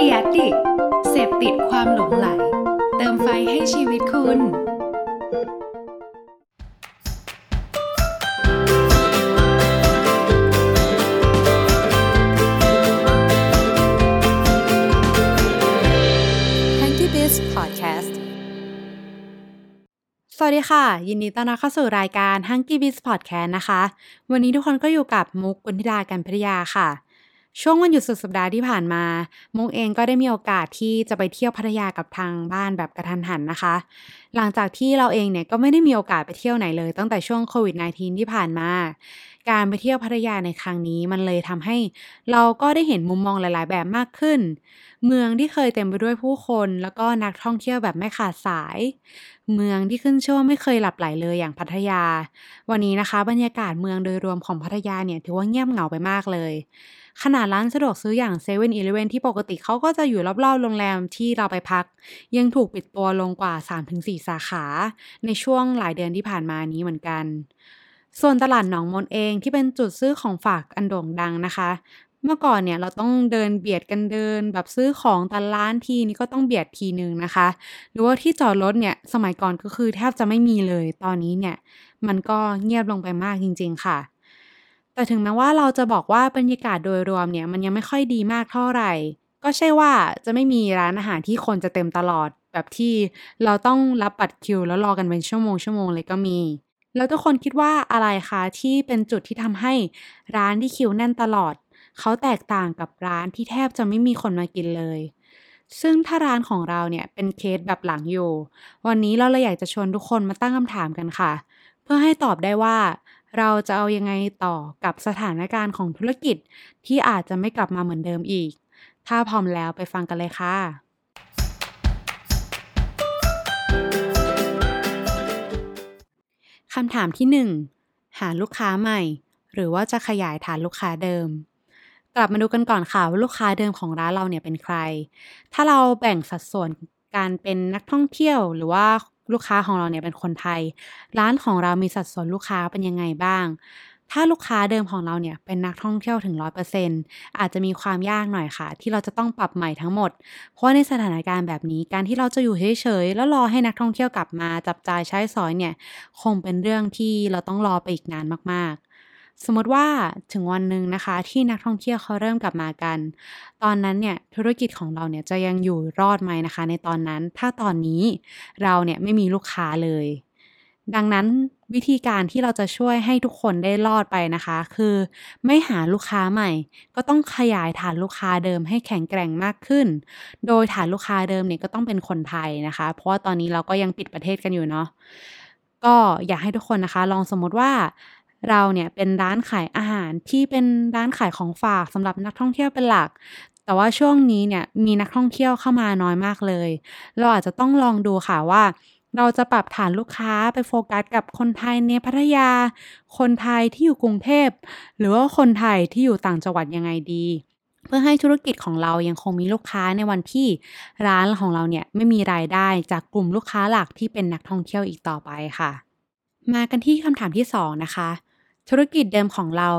เดียดิเสพติดความหลงไหล เติมไฟให้ชีวิตคุณ Hanky Biz Podcast สวัสดีค่ะ ยินดีต้อนรับเข้าสู่รายการ Hanky Biz Podcast นะคะ วันนี้ทุกคนก็อยู่กับมุกกุณธิดากันพิทยาค่ะ ช่วงวันหยุดสุดสัปดาห์ที่ผ่านมา มุกเองก็ได้มีโอกาสที่จะไปเที่ยวพัทยากับทางบ้านแบบกระทันหันนะคะ หลังจากที่เราเองเนี่ยก็ไม่ได้มีโอกาสไปเที่ยวไหนเลยตั้งแต่ช่วงโควิด -19 ที่ผ่านมา การไปเที่ยวพัทยาในครั้งนี้มันเลยทำให้ เราก็ได้เห็นมุมมองหลาย ๆ แบบมากขึ้น เมืองที่เคยเต็มไปด้วยผู้คน แล้วก็นักท่องเที่ยวแบบไม่ขาดสาย เมืองที่ขึ้นชื่อว่าไม่เคยหลับไหลเลยอย่างพัทยา วันนี้นะคะ บรรยากาศเมืองโดยรวมของพัทยาเนี่ยถือว่าเงียบเหงาไปมากเลย ขนาดร้านสะดวกซื้ออย่างเซเว่นอีเลเวนที่ปกติเขาก็จะอยู่รอบๆโรงแรมที่เราไปพัก ยังถูกปิดตัวลงกว่า 3-4 สาขา ในช่วงหลายเดือนที่ผ่านมานี้เหมือนกัน ส่วนตลาดหนองมนเองที่เป็นจุดซื้อของฝากอันโด่งดังนะคะเมื่อก่อนเนี่ยเราต้องเดินเบียดกันเดินแบบซื้อของแต่ละร้านทีนี้ก็ต้องเบียดทีหนึ่งนะคะ หรือว่าที่จอดรถเนี่ยสมัยก่อนก็คือแทบจะไม่มีเลยตอนนี้เนี่ย มันก็เงียบลงไปมากจริง ๆ ค่ะ แต่ถึงแม้ว่าเราจะบอกว่าบรรยากาศโดยรวมเนี่ยมันยังไม่ค่อยดีมากเท่าไหร่ ก็ใช่ว่าจะไม่มีร้านอาหารที่คนจะเต็มตลอด แบบที่เราต้องรับบัตรคิว แล้วรอกันเป็นชั่วโมงชั่วโมงเลยก็มี แล้วทุกคนคิดว่าอะไรคะที่เป็นจุดที่ทำให้ร้านที่คิวแน่นตลอด เขาแตกต่างกับร้านที่แทบจะไม่มีคนมากินเลย ซึ่งถ้าร้านของเราเนี่ยเป็นเคสแบบหลังอยู่ วันนี้เราเลยอยากจะชวนทุกคนมาตั้งคำถามกันค่ะ เพื่อให้ตอบได้ว่า เราจะเอายังไงต่อกับสถานการณ์ของธุรกิจที่อาจจะไม่กลับมาเหมือนเดิมอีก ถ้าพร้อมแล้วไปฟังกันเลยค่ะ คำถามที่ 1 หาลูกค้าใหม่ หรือว่าจะขยายฐานลูกค้าเดิม กลับมาดูกันก่อนค่ะว่าลูกค้าเดิมของร้านเราเนี่ยเป็นใคร ถ้าเราแบ่งสัดส่วนการเป็นนักท่องเที่ยวหรือว่า ลูกค้าของเราเนี่ยเป็นคนไทย ร้านของเรามีสัดส่วนลูกค้าเป็นยังไงบ้าง ถ้าลูกค้าเดิมของเราเนี่ยเป็นนักท่องเที่ยวถึง 100%อาจจะมีความยากหน่อยค่ะ ที่เราจะต้องปรับใหม่ทั้งหมด เพราะในสถานการณ์แบบนี้การที่เราจะอยู่เฉยๆแล้วรอให้นักท่องเที่ยวกลับมาจับจ่ายใช้สอยเนี่ยคงเป็นเรื่องที่เราต้องรอไปอีกนานมากๆ สมมติว่าถึงวันหนึ่งนะคะ ที่นักท่องเที่ยวเขาเริ่มกลับมากัน ตอนนั้นเนี่ยธุรกิจของเราเนี่ยจะยังอยู่รอดไหมนะคะ ในตอนนั้นถ้าตอนนี้เราเนี่ยไม่มีลูกค้าเลย ดังนั้นวิธีการที่เราจะช่วยให้ทุกคนได้รอดไปนะคะ คือไม่หาลูกค้าใหม่ ก็ต้องขยายฐานลูกค้าเดิมให้แข็งแกร่งมากขึ้น โดยฐานลูกค้าเดิมเนี่ยก็ต้องเป็นคนไทยนะคะ เพราะว่าตอนนี้เราก็ยังปิดประเทศกันอยู่เนาะก็อยากให้ทุกคนนะคะ ลองสมมติว่า เราเนี่ยเป็นร้านขายอาหารที่เป็นร้านขายของฝากสำหรับนักท่องเที่ยวเป็นหลัก แต่ว่าช่วงนี้เนี่ยมีนักท่องเที่ยวเข้ามาน้อยมากเลย เราอาจจะต้องลองดูค่ะว่า เราจะปรับฐานลูกค้าไปโฟกัสกับคนไทยในพัทยา คนไทยที่อยู่กรุงเทพ หรือว่าคนไทยที่อยู่ต่างจังหวัดยังไงดี เพื่อให้ธุรกิจของเรายังคงมีลูกค้าในวันที่ร้านของเราเนี่ยไม่มีรายได้จากกลุ่มลูกค้าหลักที่เป็นนักท่องเที่ยวอีกต่อไปค่ะ มากันที่คำถามที่สองนะคะ ธุรกิจเดิมของเรา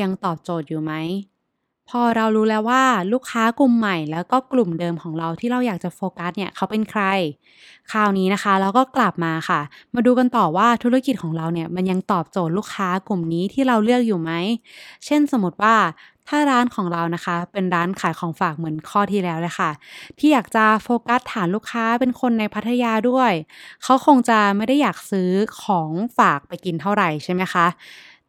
ยังตอบโจทย์อยู่ไหม พอเรารู้แล้วว่าลูกค้ากลุ่มใหม่ แล้วก็กลุ่มเดิมของเราที่เราอยากจะโฟกัสเนี่ยเขาเป็นใคร คราวนี้นะคะ เราก็กลับมาค่ะ มาดูกันต่อว่าธุรกิจของเราเนี่ยมันยังตอบโจทย์ลูกค้ากลุ่มนี้ที่เราเลือกอยู่ไหม เช่นสมมติว่าถ้าร้านของเรานะคะ เป็นร้านขายของฝากเหมือนข้อที่แล้วเลยค่ะ ที่อยากจะโฟกัสฐานลูกค้าเป็นคนในพัทยาด้วย เขาคงจะไม่ได้อยากซื้อของฝากไปกินเท่าไหร่ใช่ไหมคะ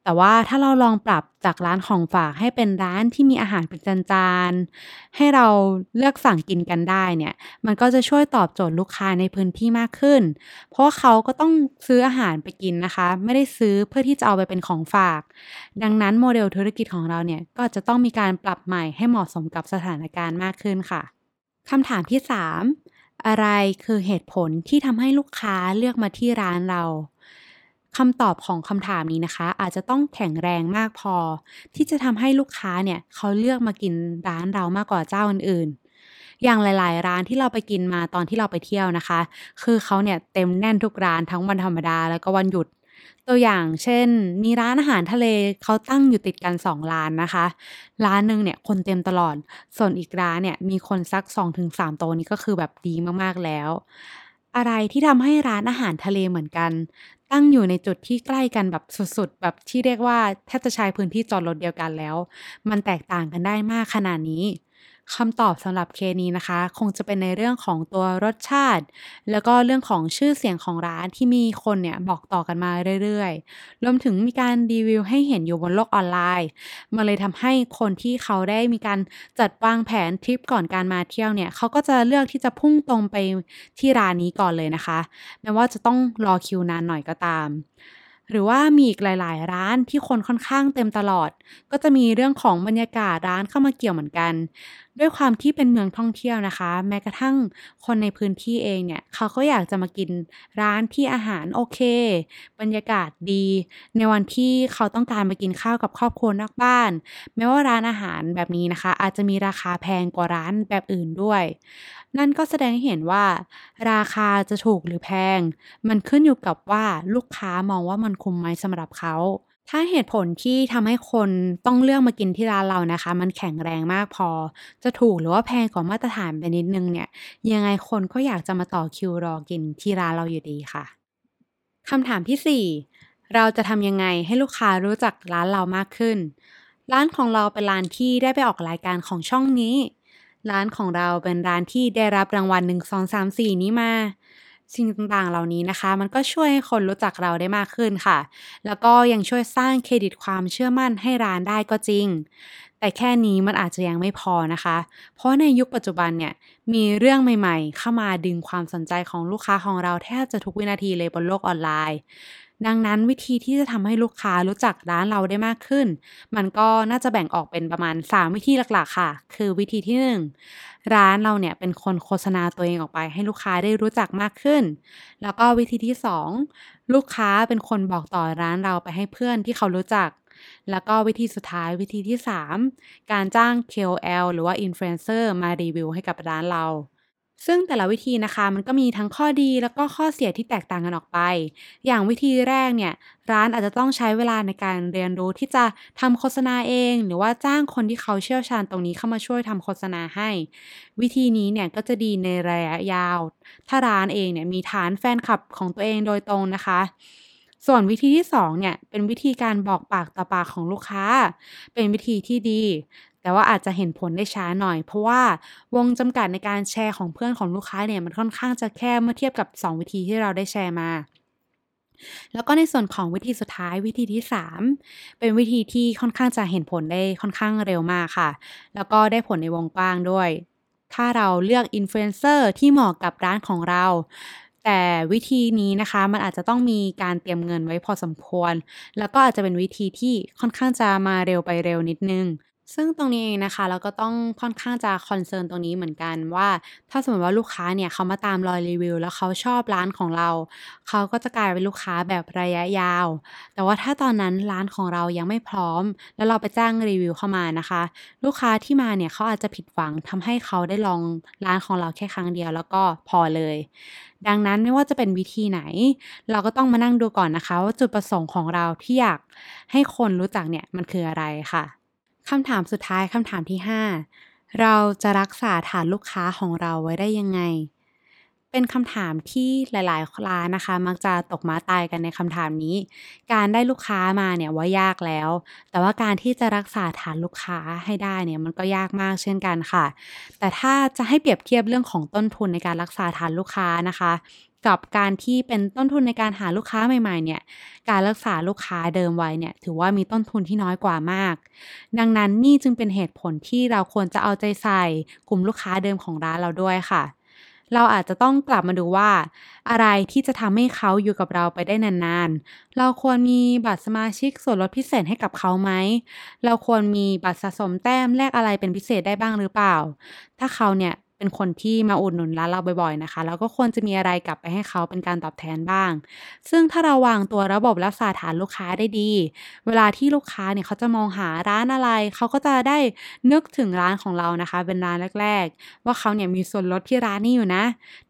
แต่ว่าถ้าเราลองปรับจากร้านของฝากให้เป็นร้านที่มีอาหารเป็นจานๆให้เราเลือกสั่งกินกันได้เนี่ย มันก็จะช่วยตอบโจทย์ลูกค้าในพื้นที่มากขึ้น เพราะาเขาก็ต้องซื้ออาหารไปกินนะคะ ไม่ได้ซื้อเพื่อที่จะเอาไปเป็นของฝาก ดังนั้นโมเดลธุรกิจของเราเนี่ยก็จะต้องมีการปรับใหม่ให้เหมาะสมกับสถานการณ์มากขึ้นค่ะคำถามที่ 3 อะไรคือเหตุผลที่ทำให้ลูกค้าเลือกมาที่ร้านเรา คำตอบของคำถามนี้นะคะ อาจจะต้องแข็งแรงมากพอ ที่จะทำให้ลูกค้าเนี่ยเขาเลือกมากินร้านเรามากกว่าเจ้าอื่นๆ อย่างหลาย ๆ ร้านที่เราไปกินมาตอนที่เราไปเที่ยวนะคะ คือเขาเนี่ยเต็มแน่นทุกร้านทั้งวันธรรมดาแล้วก็วันหยุดตัวอย่างเช่น มีร้านอาหารทะเลเขาตั้งอยู่ติดกัน 2 ร้านนะคะ ร้านหนึ่งเนี่ยคนเต็มตลอด ส่วนอีกร้านเนี่ยมีคนสัก 2-3โต๊ะนี่ก็คือแบบดีมากๆแล้ว อะไรที่ทำให้ร้านอาหารทะเลเหมือนกัน ตั้งอยู่ในจุดที่ใกล้กันแบบสุดๆ แบบที่เรียกว่าแทบจะใช้พื้นที่จอดรถเดียวกันแล้ว มันแตกต่างกันได้มากขนาดนี้ คำตอบสำหรับเคนี้นะคะ คงจะเป็นในเรื่องของตัวรสชาติ แล้วก็เรื่องของชื่อเสียงของร้านที่มีคนเนี่ยบอกต่อกันมาเรื่อยๆ รวมถึงมีการรีวิวให้เห็นอยู่บนโลกออนไลน์มันเลยทำให้คนที่เขาได้มีการจัดวางแผนทริปก่อนการมาเที่ยวเนี่ยเขาก็จะเลือกที่จะพุ่งตรงไปที่ร้านนี้ก่อนเลยนะคะแม้ว่าจะต้องรอคิวนานหน่อยก็ตามหรือว่ามีอีกหลาย ๆ ร้านที่คนค่อนข้างเต็มตลอด ก็จะมีเรื่องของบรรยากาศร้านเข้ามาเกี่ยวเหมือนกัน ด้วยความที่เป็นเมืองท่องเที่ยวนะคะ แม้กระทั่งคนในพื้นที่เองเนี่ย เขาก็อยากจะมากินร้านที่อาหารโอเค บรรยากาศดี ในวันที่เขาต้องการมากินข้าวกับครอบครัวนอกบ้าน แม้ว่าร้านอาหารแบบนี้นะคะ อาจจะมีราคาแพงกว่าร้านแบบอื่นด้วย นั่นก็แสดงให้เห็นว่า ราคาจะถูกหรือแพง มันขึ้นอยู่กับว่าลูกค้ามองว่ามันคุ้มไหมสำหรับเขา ถ้าเหตุผลที่ทำให้คนต้องเลือกมากินที่ร้านเรานะคะ มันแข็งแรงมากพอ จะถูกหรือว่าแพงกว่ามาตรฐานไปนิดนึงเนี่ย ยังไงคนก็อยากจะมาต่อคิวรอกินที่ร้านเราอยู่ดีค่ะคำถามที่ 4 เราจะทำยังไงให้ลูกค้ารู้จักร้านเรามากขึ้น ร้านของเราเป็นร้านที่ได้ไปออกรายการของช่องนี้ ร้านของเราเป็นร้านที่ได้รับรางวัล1 2 3 4 นี้มา สิ่งต่างๆ เหล่านี้นะคะ มันก็ช่วยให้คนรู้จักเราได้มากขึ้นค่ะ แล้วก็ยังช่วยสร้างเครดิตความเชื่อมั่นให้ร้านได้ก็จริง แต่แค่นี้มันอาจจะยังไม่พอนะคะ เพราะในยุคปัจจุบันเนี่ยมีเรื่องใหม่ๆ เข้ามาดึงความสนใจของลูกค้าของเราแทบจะทุกวินาทีเลยบนโลกออนไลน์ ดังนั้นวิธีที่จะทำให้ลูกค้ารู้จักร้านเราได้มากขึ้น มันก็น่าจะแบ่งออกเป็นประมาณ 3 วิธีหลักๆ ค่ะ คือวิธีที่ 1 ร้านเราเนี่ยเป็นคนโฆษณาตัวเองออกไป ให้ลูกค้าได้รู้จักมากขึ้น แล้วก็วิธีที่ 2 ลูกค้าเป็นคนบอกต่อร้านเราไปให้เพื่อนที่เขารู้จัก แล้วก็วิธีสุดท้ายวิธีที่ 3 การจ้าง KOL หรือว่า Influencer มารีวิวให้กับร้านเรา ซึ่งแต่ละวิธีนะคะมันก็มีทั้งข้อดีแล้วก็ข้อเสียที่แตกต่างกันออกไป อย่างวิธีแรกเนี่ยร้านอาจจะต้องใช้เวลาในการเรียนรู้ที่จะทำโฆษณาเอง หรือว่าจ้างคนที่เขาเชี่ยวชาญตรงนี้เข้ามาช่วยทำโฆษณาให้ วิธีนี้เนี่ยก็จะดีในระยะยาว ถ้าร้านเองเนี่ยมีฐานแฟนคลับของตัวเองโดยตรงนะคะ ส่วนวิธีที่2เนี่ยเป็นวิธีการบอกปากต่อปากของลูกค้า เป็นวิธีที่ดี แต่ว่าอาจจะเห็นผลได้ช้าหน่อย เพราะว่าวงจำกัดในการแชร์ของเพื่อนของลูกค้าเนี่ยมันค่อนข้างจะแคบเมื่อเทียบกับ 2 วิธีที่เราได้แชร์มาแล้วก็ในส่วนของวิธีสุดท้ายวิธีที่ 3 เป็นวิธีที่ค่อนข้างจะเห็นผลได้ค่อนข้างเร็วมากค่ะ แล้วก็ได้ผลในวงกว้างด้วย ถ้าเราเลือกอินฟลูเอนเซอร์ที่เหมาะกับร้านของเรา แต่วิธีนี้นะคะมันอาจจะต้องมีการเตรียมเงินไว้พอสมควร แล้วก็อาจจะเป็นวิธีที่ค่อนข้างจะมาเร็วไปเร็วนิดนึง ซึ่งตรงนี้เองนะคะเราก็ต้องค่อนข้างจะ concern ตรงนี้เหมือนกันว่า ถ้าสมมติว่าลูกค้าเนี่ยเขามาตามรอยรีวิว แล้วเขาชอบร้านของเรา เขาก็จะกลายเป็นลูกค้าแบบระยะยาว แต่ว่าถ้าตอนนั้นร้านของเรายังไม่พร้อม แล้วเราไปจ้างรีวิวเข้ามานะคะ ลูกค้าที่มาเนี่ยเขาอาจจะผิดหวังทำให้เขาได้ลองร้านของเราแค่ครั้งเดียวแล้วก็พอเลย ดังนั้นไม่ว่าจะเป็นวิธีไหน เราก็ต้องมานั่งดูก่อนนะคะว่าจุดประสงค์ของเราที่อยากให้คนรู้จักเนี่ยมันคืออะไรค่ะ คำถามสุดท้ายคำถามที่ 5 เราจะรักษาฐานลูกค้าของเราไว้ได้ยังไง เป็นคำถามที่หลายๆร้านนะคะ มักจะตกมาตายกันในคำถามนี้ การได้ลูกค้ามาเนี่ยว่ายากแล้ว แต่ว่าการที่จะรักษาฐานลูกค้าให้ได้เนี่ยมันก็ยากมากเช่นกันค่ะ แต่ถ้าจะให้เปรียบเทียบเรื่องของต้นทุนในการรักษาฐานลูกค้านะคะ กับการที่เป็นต้นทุนในการหาลูกค้าใหม่ๆเนี่ยการรักษาลูกค้าเดิมไว้เนี่ยถือว่ามีต้นทุนที่น้อยกว่ามาก ดังนั้นนี่จึงเป็นเหตุผลที่เราควรจะเอาใจใส่กลุ่มลูกค้าเดิมของร้านเราด้วยค่ะ เราอาจจะต้องกลับมาดูว่า อะไรที่จะทำให้เขาอยู่กับเราไปได้นานๆ เราควรมีบัตรสมาชิกส่วนลดพิเศษให้กับเขาไหม เราควรมีบัตรสะสมแต้มแลกอะไรเป็นพิเศษได้บ้างหรือเปล่า ถ้าเขาเนี่ย เป็นคนที่มาอุดหนุนร้านเราบ่อยๆนะคะ แล้วก็ควรจะมีอะไรกลับไปให้เขาเป็นการตอบแทนบ้าง ซึ่งถ้าเราวางตัวระบบรักษาฐานลูกค้าได้ดี เวลาที่ลูกค้าเนี่ยเขาจะมองหาร้านอะไร เขาก็จะได้นึกถึงร้านของเรานะคะ เป็นร้านแรก ๆ ว่าเขาเนี่ยมีส่วนลดที่ร้านนี้อยู่นะ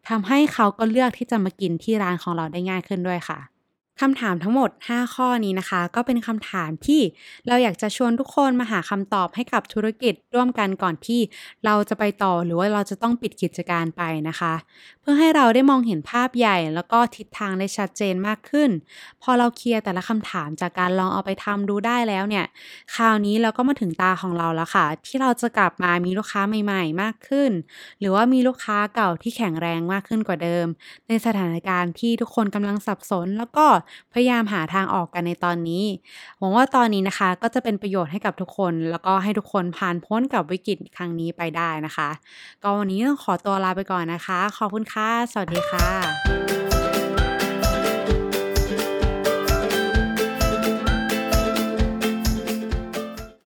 ทำให้เขาก็เลือกที่จะมากินที่ร้านของเราได้ง่ายขึ้นด้วยค่ะ คำถามทั้งหมด 5 ข้อนี้นะคะ ก็เป็นคำถามที่เราอยากจะชวนทุกคนมาหาคำตอบให้กับธุรกิจร่วมกันก่อนที่เราจะไปต่อหรือว่าเราจะต้องปิดกิจการไปนะคะ เพื่อให้เราได้มองเห็นภาพใหญ่ แล้วก็ทิศทางได้ชัดเจนมากขึ้น พอเราเคลียร์แต่ละคำถามจากการลองเอาไปทำดูได้แล้วเนี่ย คราวนี้เราก็มาถึงตาของเราแล้วค่ะ ที่เราจะกลับมามีลูกค้าใหม่ ๆ มากขึ้น หรือว่ามีลูกค้าเก่าที่แข็งแรงมากขึ้นกว่าเดิม ในสถานการณ์ที่ทุกคนกำลังสับสนแล้วก็พยายามหาทางออกกันในตอนนี้ หวังว่าตอนนี้นะคะก็จะเป็นประโยชน์ให้กับทุกคน แล้วก็ให้ทุกคนผ่านพ้นกับวิกฤตครั้งนี้ไปได้นะคะ ก็วันนี้ต้องขอตัวลาไปก่อนนะคะ ขอบคุณค่ะ สวัสดีค่ะ